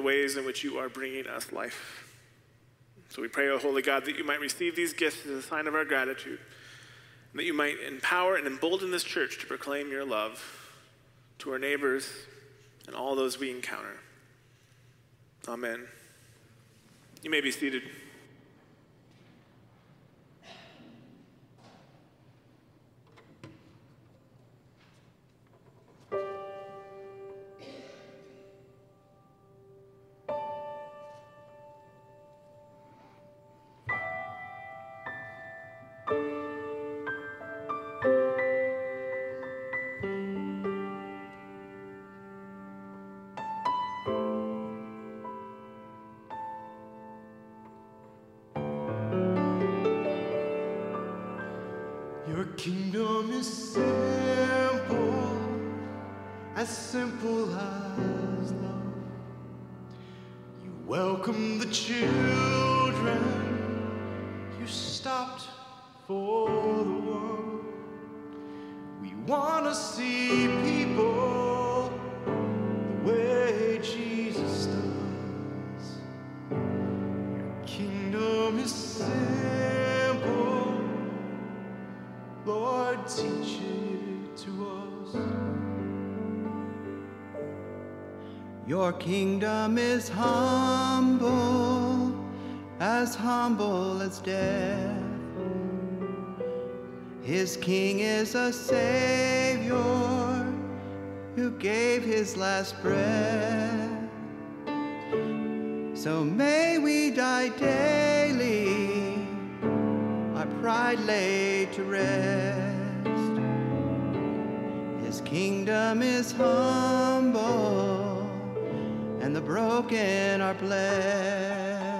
ways in which you are bringing us life. So we pray, O Holy God, that you might receive these gifts as a sign of our gratitude, and that you might empower and embolden this church to proclaim your love to our neighbors and all those we encounter. Amen. You may be seated. Simple as love. You welcome the children, you stopped for the world. We want to see Your kingdom is humble, as humble as death. His king is a savior who gave his last breath. So may we die daily, our pride laid to rest. His kingdom is humble, and the broken are blessed.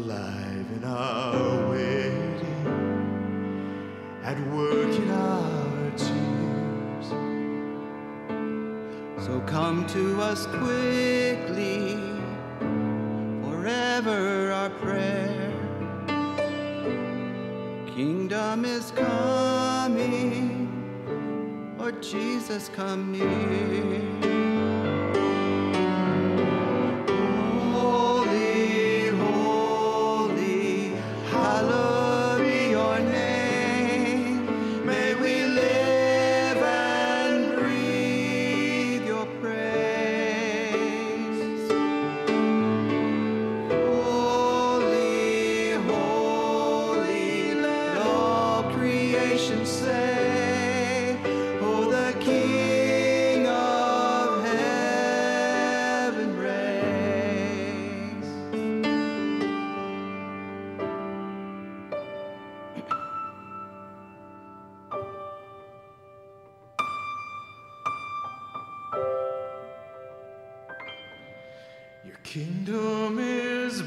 Alive in our waiting. At work in our tears. So come to us quickly, forever our prayer. Kingdom is coming, Lord Jesus, come near.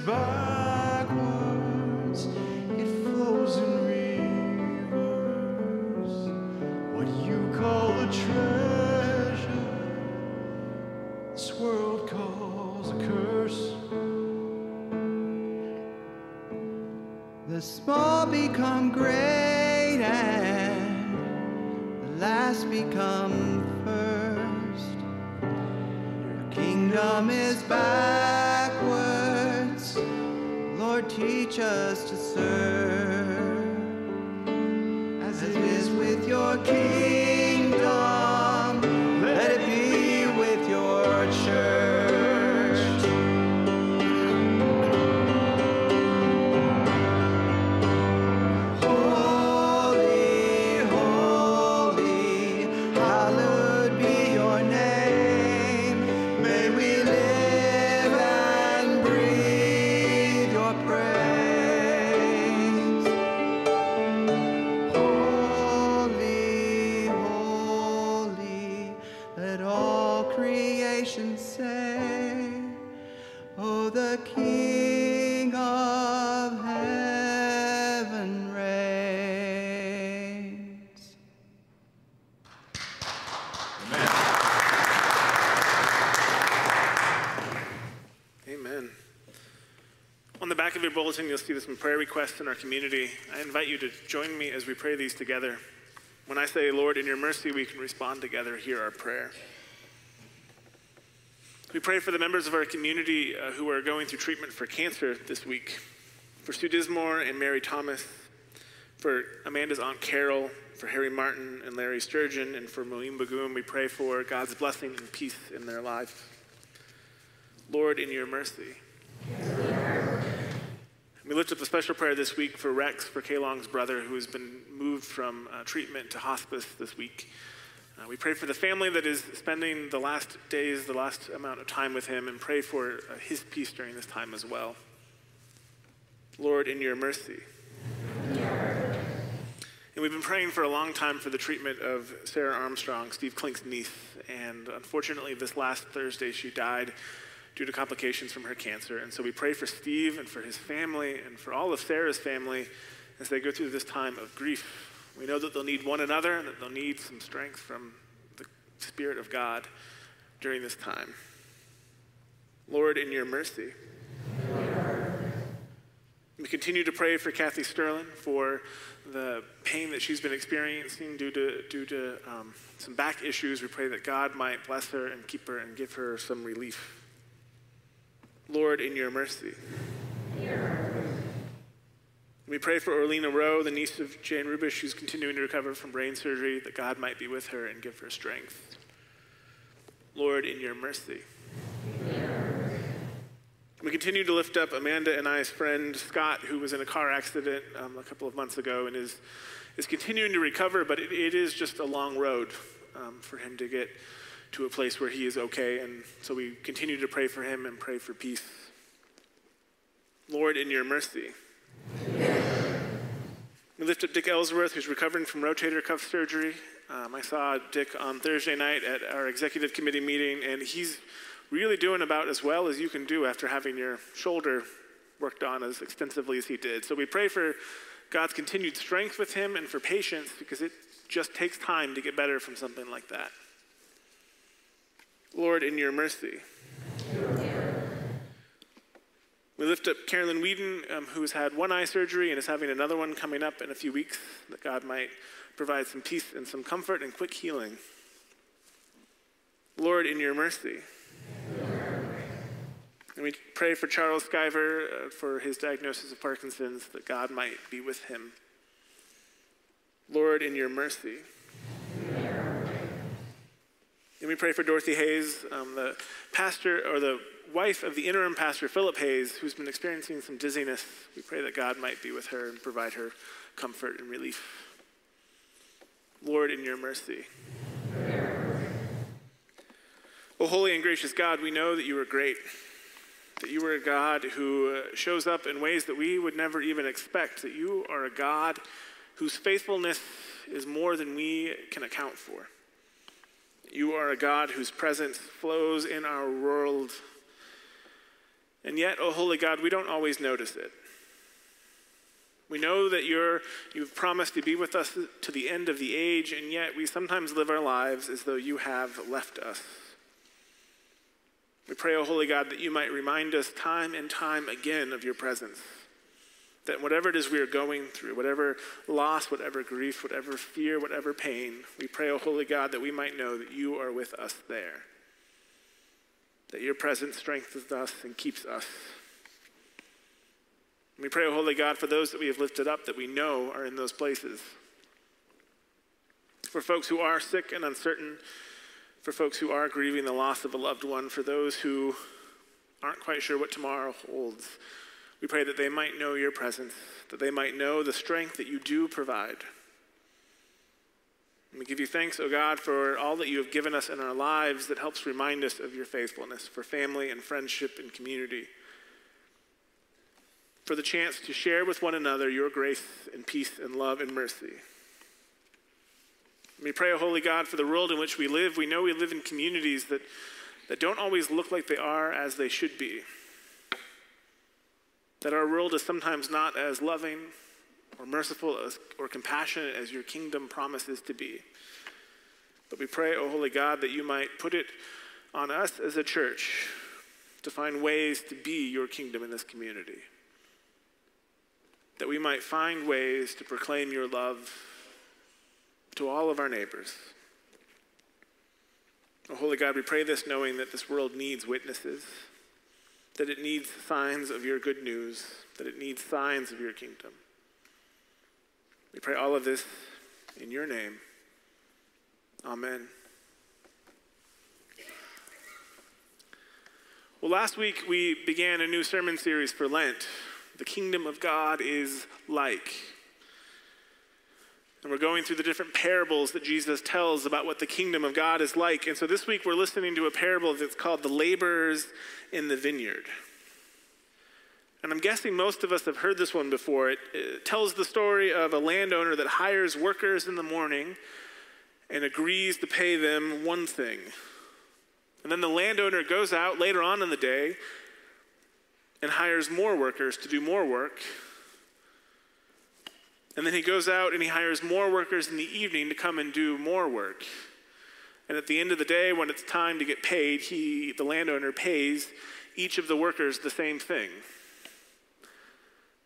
Backwards, it flows in rivers. What you call a treasure, this world calls a curse. The small become great and the last become first. Your kingdom is backwards. Serve bulletin, you'll see some prayer requests in our community. I invite you to join me as we pray these together. When I say, Lord, in your mercy, we can respond together, hear our prayer. We pray for the members of our community uh, who are going through treatment for cancer this week. For Sue Dismore and Mary Thomas, for Amanda's Aunt Carol, for Harry Martin and Larry Sturgeon, and for Moeen Bagoon, we pray for God's blessing and peace in their lives. Lord, in your mercy. We lift up a special prayer this week for Rex, for Kalong's brother, who has been moved from uh, treatment to hospice this week. Uh, we pray for the family that is spending the last days, the last amount of time with him, and pray for uh, his peace during this time as well. Lord, in your mercy. And we've been praying for a long time for the treatment of Sarah Armstrong, Steve Klink's niece. And unfortunately, this last Thursday, she died due to complications from her cancer. And so we pray for Steve and for his family and for all of Sarah's family as they go through this time of grief. We know that they'll need one another and that they'll need some strength from the Spirit of God during this time. Lord, in your mercy. We continue to pray for Kathy Sterling for the pain that she's been experiencing due to, due to um, some back issues. We pray that God might bless her and keep her and give her some relief. Lord, in your mercy. We pray for Orlena Rowe, the niece of Jane Rubish, who's continuing to recover from brain surgery, that God might be with her and give her strength. Lord, in your mercy. We continue to lift up Amanda and I's friend Scott, who was in a car accident um, a couple of months ago and is, is continuing to recover, but it, it is just a long road um, for him to get to a place where he is okay. And so we continue to pray for him and pray for peace. Lord, in your mercy. We lift up Dick Ellsworth, who's recovering from rotator cuff surgery. Um, I saw Dick on Thursday night at our executive committee meeting, and he's really doing about as well as you can do after having your shoulder worked on as extensively as he did. So we pray for God's continued strength with him and for patience because it just takes time to get better from something like that. Lord, in your mercy. We lift up Carolyn Whedon, um, who has had one eye surgery and is having another one coming up in a few weeks, that God might provide some peace and some comfort and quick healing. Lord, in your mercy. And we pray for Charles Skyver uh, for his diagnosis of Parkinson's, that God might be with him. Lord, in your mercy. And we pray for Dorothy Hayes, um, the pastor or the wife of the interim pastor, Philip Hayes, who's been experiencing some dizziness. We pray that God might be with her and provide her comfort and relief. Lord, in your mercy. Oh, holy and gracious God, we know that you are great, that you are a God who uh, shows up in ways that we would never even expect, that you are a God whose faithfulness is more than we can account for. You are a God whose presence flows in our world. And yet, oh holy God, we don't always notice it. We know that you're, you've promised to be with us to the end of the age, and yet we sometimes live our lives as though you have left us. We pray, O Holy God, that you might remind us time and time again of your presence. That whatever it is we are going through, whatever loss, whatever grief, whatever fear, whatever pain, we pray, O Holy God, that we might know that you are with us there. That your presence strengthens us and keeps us. We pray, O Holy God, for those that we have lifted up that we know are in those places. For folks who are sick and uncertain, for folks who are grieving the loss of a loved one, for those who aren't quite sure what tomorrow holds. We pray that they might know your presence, that they might know the strength that you do provide. And we give you thanks, O oh God, for all that you have given us in our lives that helps remind us of your faithfulness for family and friendship and community. For the chance to share with one another your grace and peace and love and mercy. We pray, O Holy God, for the world in which we live. We know we live in communities that that don't always look like they are as they should be. That our world is sometimes not as loving or merciful as, or compassionate as your kingdom promises to be. But we pray, O oh Holy God, that you might put it on us as a church to find ways to be your kingdom in this community. That we might find ways to proclaim your love to all of our neighbors. Oh, Holy God, we pray this knowing that this world needs witnesses, that it needs signs of your good news, that it needs signs of your kingdom. We pray all of this in your name. Amen. Well, last week we began a new sermon series for Lent. The kingdom of God is like. And we're going through the different parables that Jesus tells about what the kingdom of God is like. And so this week we're listening to a parable that's called The Laborers in the Vineyard. And I'm guessing most of us have heard this one before. It, it tells the story of a landowner that hires workers in the morning and agrees to pay them one thing. And then the landowner goes out later on in the day and hires more workers to do more work. And then he goes out and he hires more workers in the evening to come and do more work. And at the end of the day, when it's time to get paid, he, the landowner, pays each of the workers the same thing.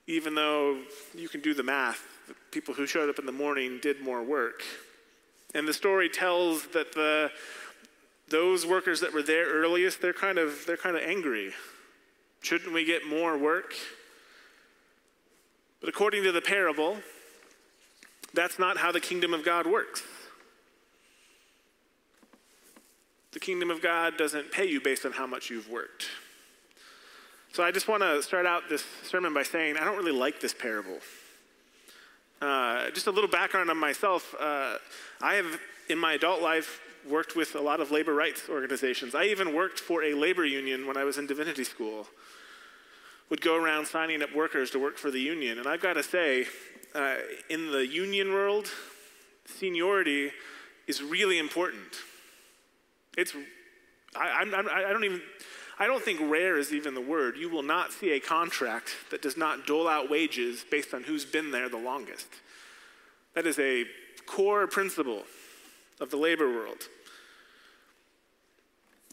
Even though you can do the math, the people who showed up in the morning did more work. And the story tells that the, those workers that were there earliest, they're kind of, they're kind of angry. Shouldn't we get more work? But according to the parable, that's not how the kingdom of God works. The kingdom of God doesn't pay you based on how much you've worked. So I just want to start out this sermon by saying I don't really like this parable. Uh, just a little background on myself. Uh, I have, in my adult life, worked with a lot of labor rights organizations. I even worked for a labor union when I was in divinity school. Would go around signing up workers to work for the union. And I've got to say, uh, in the union world, seniority is really important. It's, I, I, I don't even, I don't think rare is even the word. You will not see a contract that does not dole out wages based on who's been there the longest. That is a core principle of the labor world.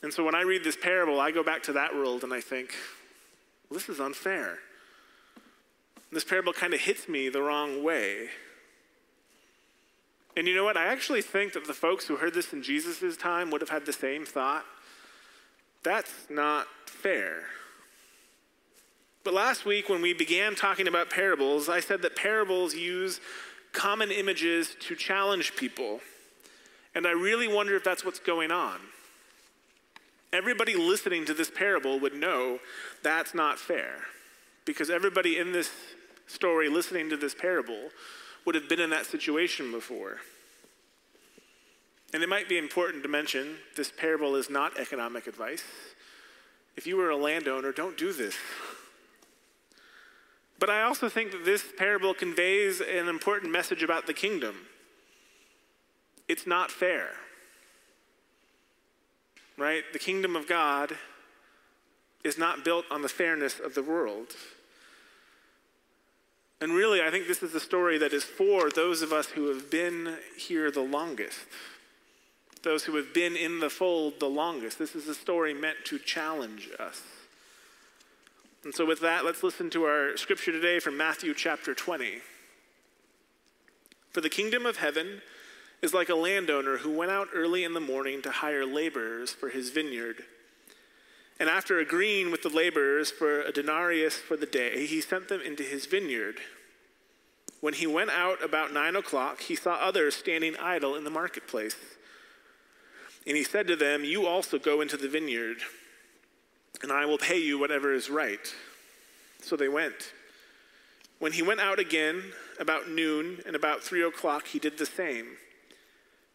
And so when I read this parable, I go back to that world and I think, well, this is unfair. This parable kind of hits me the wrong way. And you know what? I actually think that the folks who heard this in Jesus' time would have had the same thought. That's not fair. But last week, when we began talking about parables, I said that parables use common images to challenge people. And I really wonder if that's what's going on. Everybody listening to this parable would know that's not fair. Because everybody in this story listening to this parable would have been in that situation before. And it might be important to mention this parable is not economic advice. If you were a landowner, don't do this. But I also think that this parable conveys an important message about the kingdom. It's not fair. Right? The kingdom of God is not built on the fairness of the world. And really, I think this is a story that is for those of us who have been here the longest those who have been in the fold the longest. This is a story meant to challenge us. And so, with that, let's listen to our scripture today from Matthew chapter 20. For the kingdom of heaven is like a landowner who went out early in the morning to hire laborers for his vineyard. And after agreeing with the laborers for a denarius for the day, he sent them into his vineyard. When he went out about nine o'clock, he saw others standing idle in the marketplace. And he said to them, You also go into the vineyard, and I will pay you whatever is right. So they went. When he went out again, about noon and about three o'clock, he did the same.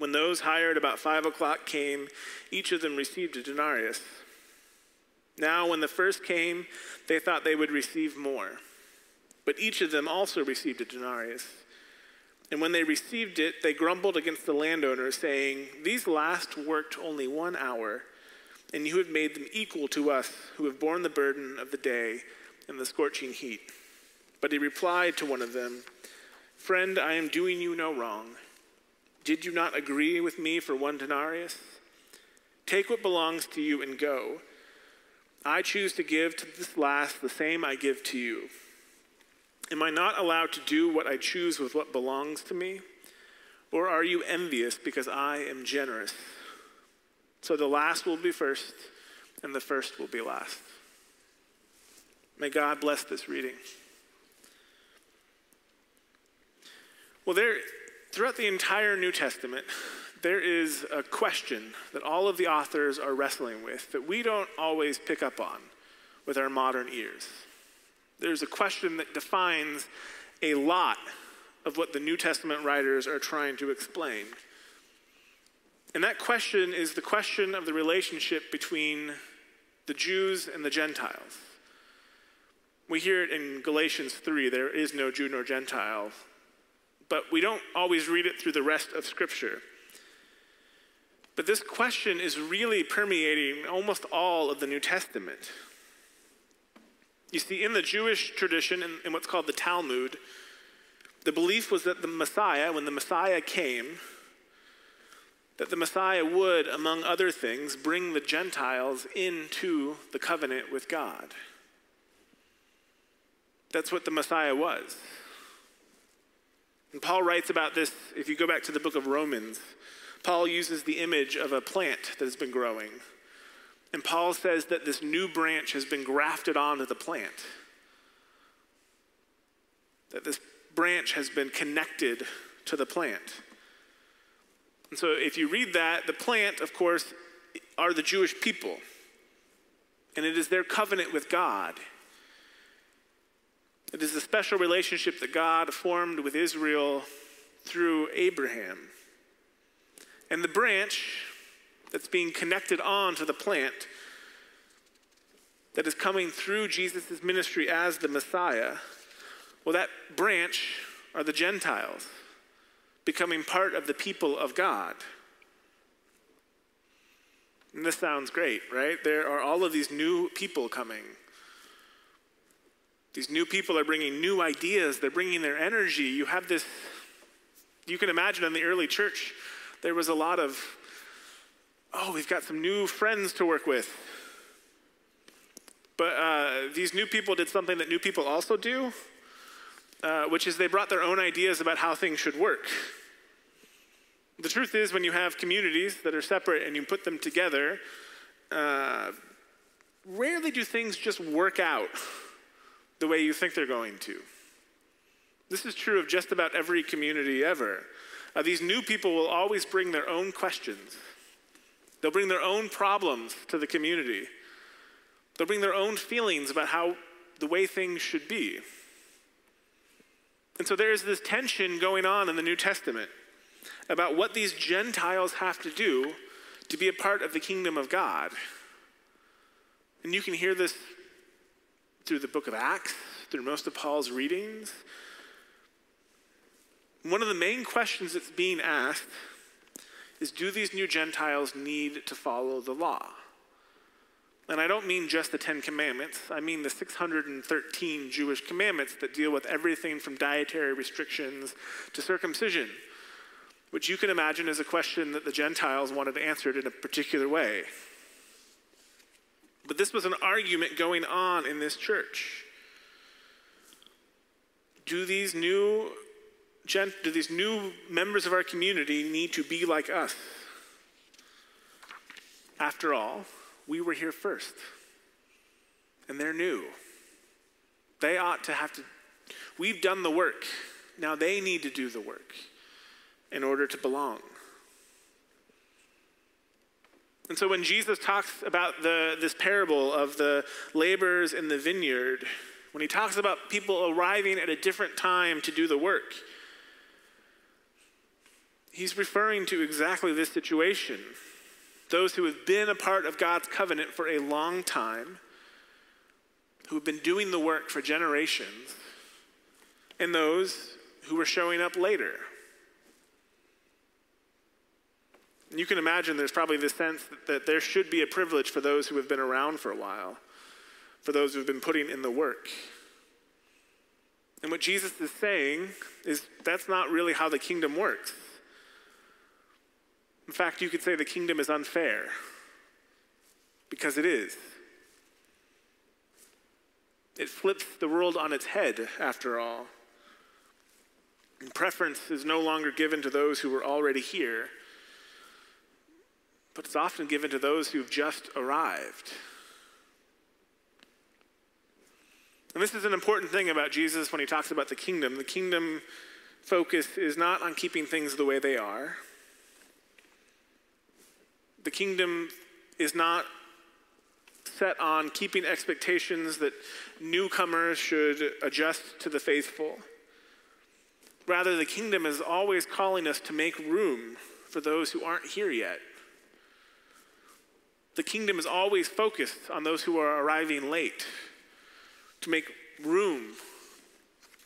When those hired about five o'clock came, each of them received a denarius. Now, when the first came, they thought they would receive more. But each of them also received a denarius. And when they received it, they grumbled against the landowner, saying, These last worked only one hour and you have made them equal to us who have borne the burden of the day and the scorching heat. But he replied to one of them, Friend, I am doing you no wrong. Did you not agree with me for one denarius? Take what belongs to you and go. I choose to give to this last the same I give to you. Am I not allowed to do what I choose with what belongs to me? Or are you envious because I am generous? So the last will be first, and the first will be last. May God bless this reading. Well, there, throughout the entire New Testament, there is a question that all of the authors are wrestling with that we don't always pick up on with our modern ears. There's a question that defines a lot of what the New Testament writers are trying to explain. And that question is the question of the relationship between the Jews and the Gentiles. We hear it in Galatians 3 there is no Jew nor Gentile, but we don't always read it through the rest of Scripture. But this question is really permeating almost all of the New Testament. You see, in the Jewish tradition, in, in what's called the Talmud, the belief was that the Messiah, when the Messiah came, that the Messiah would, among other things, bring the Gentiles into the covenant with God. That's what the Messiah was. And Paul writes about this, if you go back to the book of Romans, Paul uses the image of a plant that has been growing. And Paul says that this new branch has been grafted onto the plant. That this branch has been connected to the plant. And so if you read that, the plant, of course, are the Jewish people. And it is their covenant with God. It is the special relationship that God formed with Israel through Abraham. And the branch that's being connected on to the plant that is coming through Jesus' ministry as the Messiah, well, that branch are the Gentiles becoming part of the people of God. And this sounds great, right? There are all of these new people coming. These new people are bringing new ideas, they're bringing their energy. You have this, you can imagine in the early church, there was a lot of, oh, we've got some new friends to work with. But uh, these new people did something that new people also do, uh, which is they brought their own ideas about how things should work. The truth is, when you have communities that are separate and you put them together, uh, rarely do things just work out the way you think they're going to. This is true of just about every community ever. Uh, these new people will always bring their own questions. They'll bring their own problems to the community. They'll bring their own feelings about how the way things should be. And so there is this tension going on in the New Testament about what these Gentiles have to do to be a part of the kingdom of God. And you can hear this through the book of Acts, through most of Paul's readings. One of the main questions that's being asked is do these new Gentiles need to follow the law? And I don't mean just the Ten Commandments, I mean the 613 Jewish commandments that deal with everything from dietary restrictions to circumcision, which you can imagine is a question that the Gentiles wanted answered in a particular way. But this was an argument going on in this church. Do these new do these new members of our community need to be like us? After all, we were here first. And they're new. They ought to have to, we've done the work. Now they need to do the work in order to belong. And so when Jesus talks about the, this parable of the laborers in the vineyard, when he talks about people arriving at a different time to do the work, he's referring to exactly this situation. Those who have been a part of God's covenant for a long time, who have been doing the work for generations, and those who are showing up later. You can imagine there's probably this sense that, that, there should be a privilege for those who have been around for a while, for those who have been putting in the work. And what Jesus is saying is that's not really how the kingdom works. In fact, you could say the kingdom is unfair because it is. It flips the world on its head, after all. And preference is no longer given to those who were already here but it's often given to those who've just arrived. And this is an important thing about Jesus when he talks about the kingdom. The kingdom focus is not on keeping things the way they are. The kingdom is not set on keeping expectations that newcomers should adjust to the faithful. Rather, the kingdom is always calling us to make room for those who aren't here yet. The kingdom is always focused on those who are arriving late to make room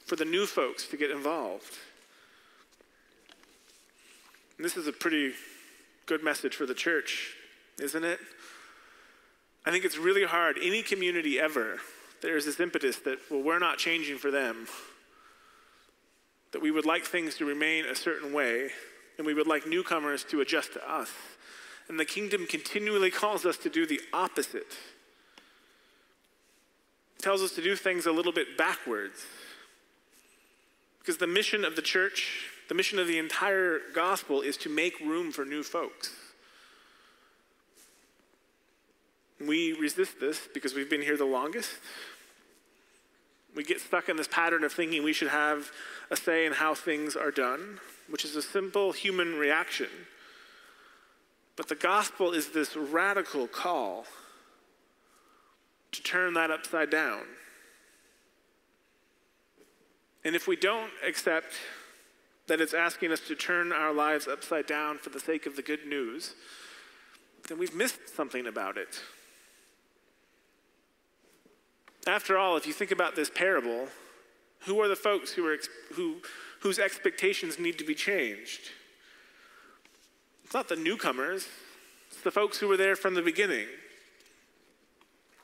for the new folks to get involved. And this is a pretty good message for the church, isn't it? I think it's really hard. Any community ever, there's this impetus that, well, we're not changing for them. That we would like things to remain a certain way, and we would like newcomers to adjust to us. And the kingdom continually calls us to do the opposite. It tells us to do things a little bit backwards. Because the mission of the church, the mission of the entire gospel, is to make room for new folks. We resist this because we've been here the longest. We get stuck in this pattern of thinking we should have a say in how things are done, which is a simple human reaction but the gospel is this radical call to turn that upside down. And if we don't accept that it's asking us to turn our lives upside down for the sake of the good news, then we've missed something about it. After all, if you think about this parable, who are the folks who are, who, whose expectations need to be changed? It's not the newcomers, it's the folks who were there from the beginning.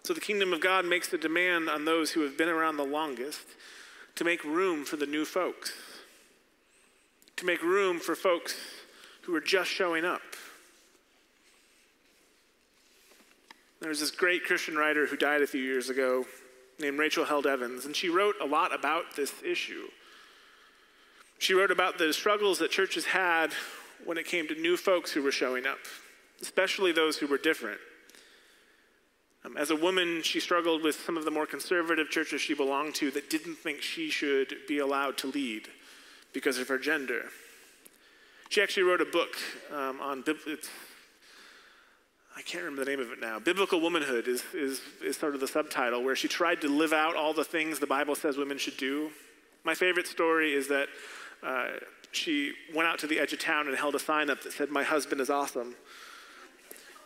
So the kingdom of God makes the demand on those who have been around the longest to make room for the new folks, to make room for folks who are just showing up. There was this great Christian writer who died a few years ago named Rachel Held Evans, and she wrote a lot about this issue. She wrote about the struggles that churches had when it came to new folks who were showing up, especially those who were different. Um, as a woman, she struggled with some of the more conservative churches she belonged to that didn't think she should be allowed to lead because of her gender. She actually wrote a book um, on, I can't remember the name of it now. Biblical Womanhood is, is, is sort of the subtitle, where she tried to live out all the things the Bible says women should do. My favorite story is that uh, she went out to the edge of town and held a sign up that said, My husband is awesome.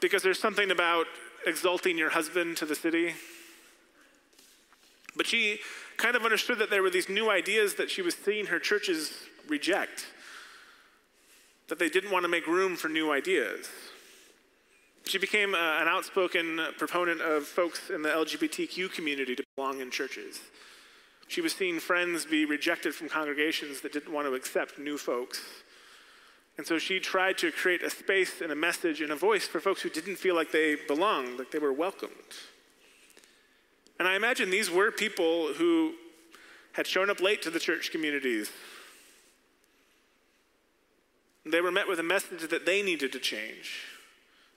Because there's something about exalting your husband to the city. But she kind of understood that there were these new ideas that she was seeing her churches reject, that they didn't want to make room for new ideas. She became uh, an outspoken proponent of folks in the LGBTQ community to belong in churches. She was seeing friends be rejected from congregations that didn't want to accept new folks. And so she tried to create a space and a message and a voice for folks who didn't feel like they belonged, like they were welcomed. And I imagine these were people who had shown up late to the church communities. They were met with a message that they needed to change,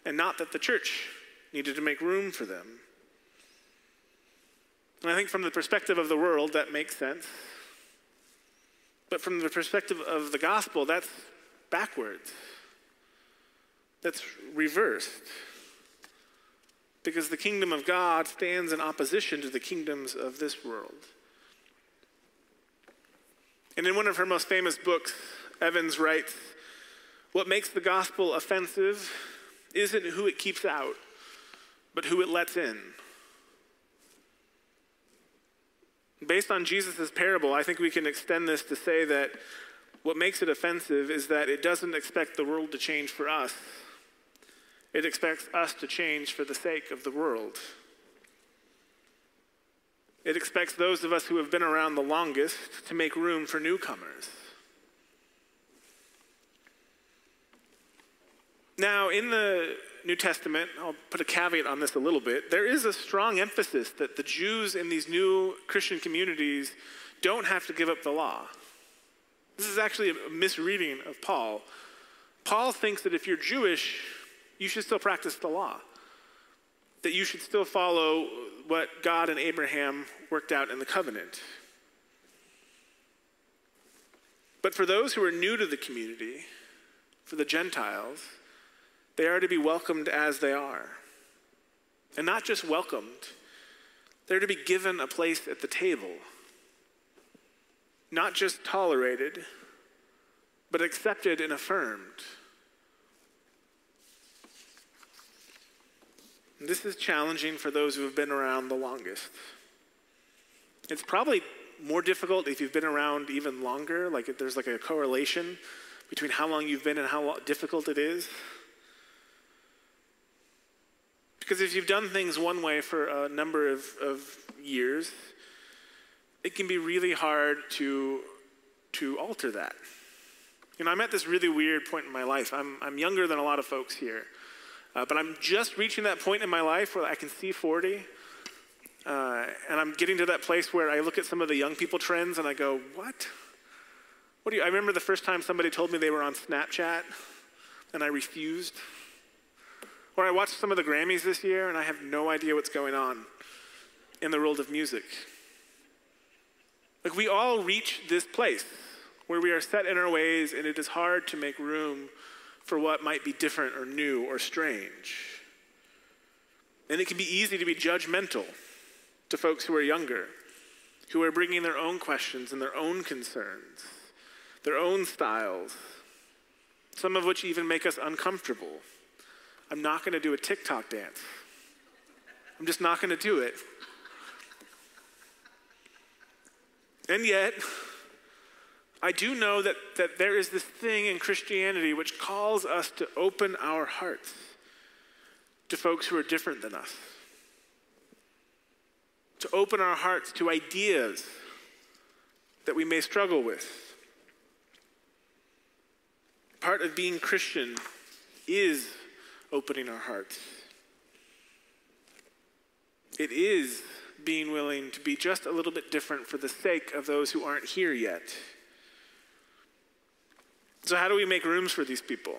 and not that the church needed to make room for them. And I think from the perspective of the world, that makes sense. But from the perspective of the gospel, that's backwards. That's reversed. because the kingdom of God stands in opposition to the kingdoms of this world. And in one of her most famous books, Evans writes What makes the gospel offensive isn't who it keeps out, but who it lets in. Based on Jesus' parable, I think we can extend this to say that what makes it offensive is that it doesn't expect the world to change for us, it expects us to change for the sake of the world. It expects those of us who have been around the longest to make room for newcomers. Now, in the New Testament, I'll put a caveat on this a little bit. There is a strong emphasis that the Jews in these new Christian communities don't have to give up the law. This is actually a misreading of Paul. Paul thinks that if you're Jewish, you should still practice the law, that you should still follow what God and Abraham worked out in the covenant. But for those who are new to the community, for the Gentiles, they are to be welcomed as they are. And not just welcomed, they're to be given a place at the table. Not just tolerated, but accepted and affirmed. This is challenging for those who have been around the longest. It's probably more difficult if you've been around even longer, like there's like a correlation between how long you've been and how difficult it is. Because if you've done things one way for a number of, of years, it can be really hard to, to alter that. You know, I'm at this really weird point in my life. I'm, I'm younger than a lot of folks here, uh, but I'm just reaching that point in my life where I can see 40. Uh, and I'm getting to that place where I look at some of the young people trends and I go, what? What do you, I remember the first time somebody told me they were on Snapchat and I refused. Or I watched some of the Grammys this year and I have no idea what's going on in the world of music. Like we all reach this place where we are set in our ways and it is hard to make room for what might be different or new or strange. And it can be easy to be judgmental to folks who are younger, who are bringing their own questions and their own concerns, their own styles, some of which even make us uncomfortable. I'm not going to do a TikTok dance. I'm just not going to do it. And yet, I do know that, that there is this thing in Christianity which calls us to open our hearts to folks who are different than us, to open our hearts to ideas that we may struggle with. Part of being Christian is opening our hearts. It is being willing to be just a little bit different for the sake of those who aren't here yet. So, how do we make rooms for these people?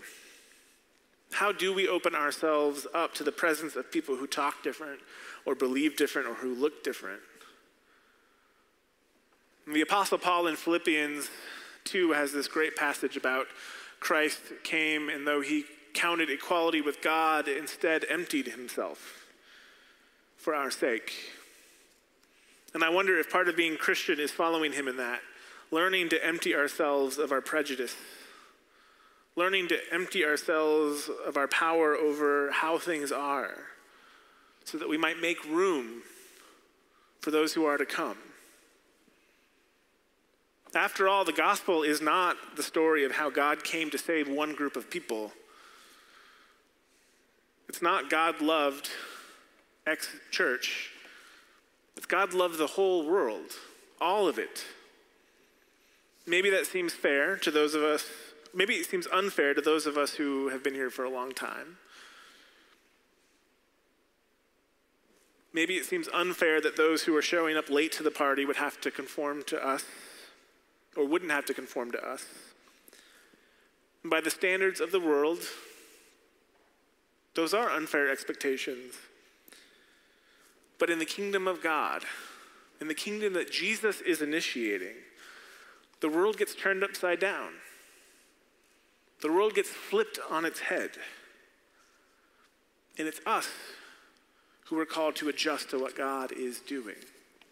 How do we open ourselves up to the presence of people who talk different, or believe different, or who look different? The Apostle Paul in Philippians 2 has this great passage about Christ came, and though he counted equality with God, instead emptied himself for our sake. And I wonder if part of being Christian is following him in that, learning to empty ourselves of our prejudice, learning to empty ourselves of our power over how things are, so that we might make room for those who are to come. After all, the gospel is not the story of how God came to save one group of people. It's not God loved X church. It's God loved the whole world, all of it. Maybe that seems fair to those of us, maybe it seems unfair to those of us who have been here for a long time. Maybe it seems unfair that those who are showing up late to the party would have to conform to us, or wouldn't have to conform to us. By the standards of the world, those are unfair expectations. But in the kingdom of God, in the kingdom that Jesus is initiating, the world gets turned upside down. The world gets flipped on its head. And it's us who are called to adjust to what God is doing.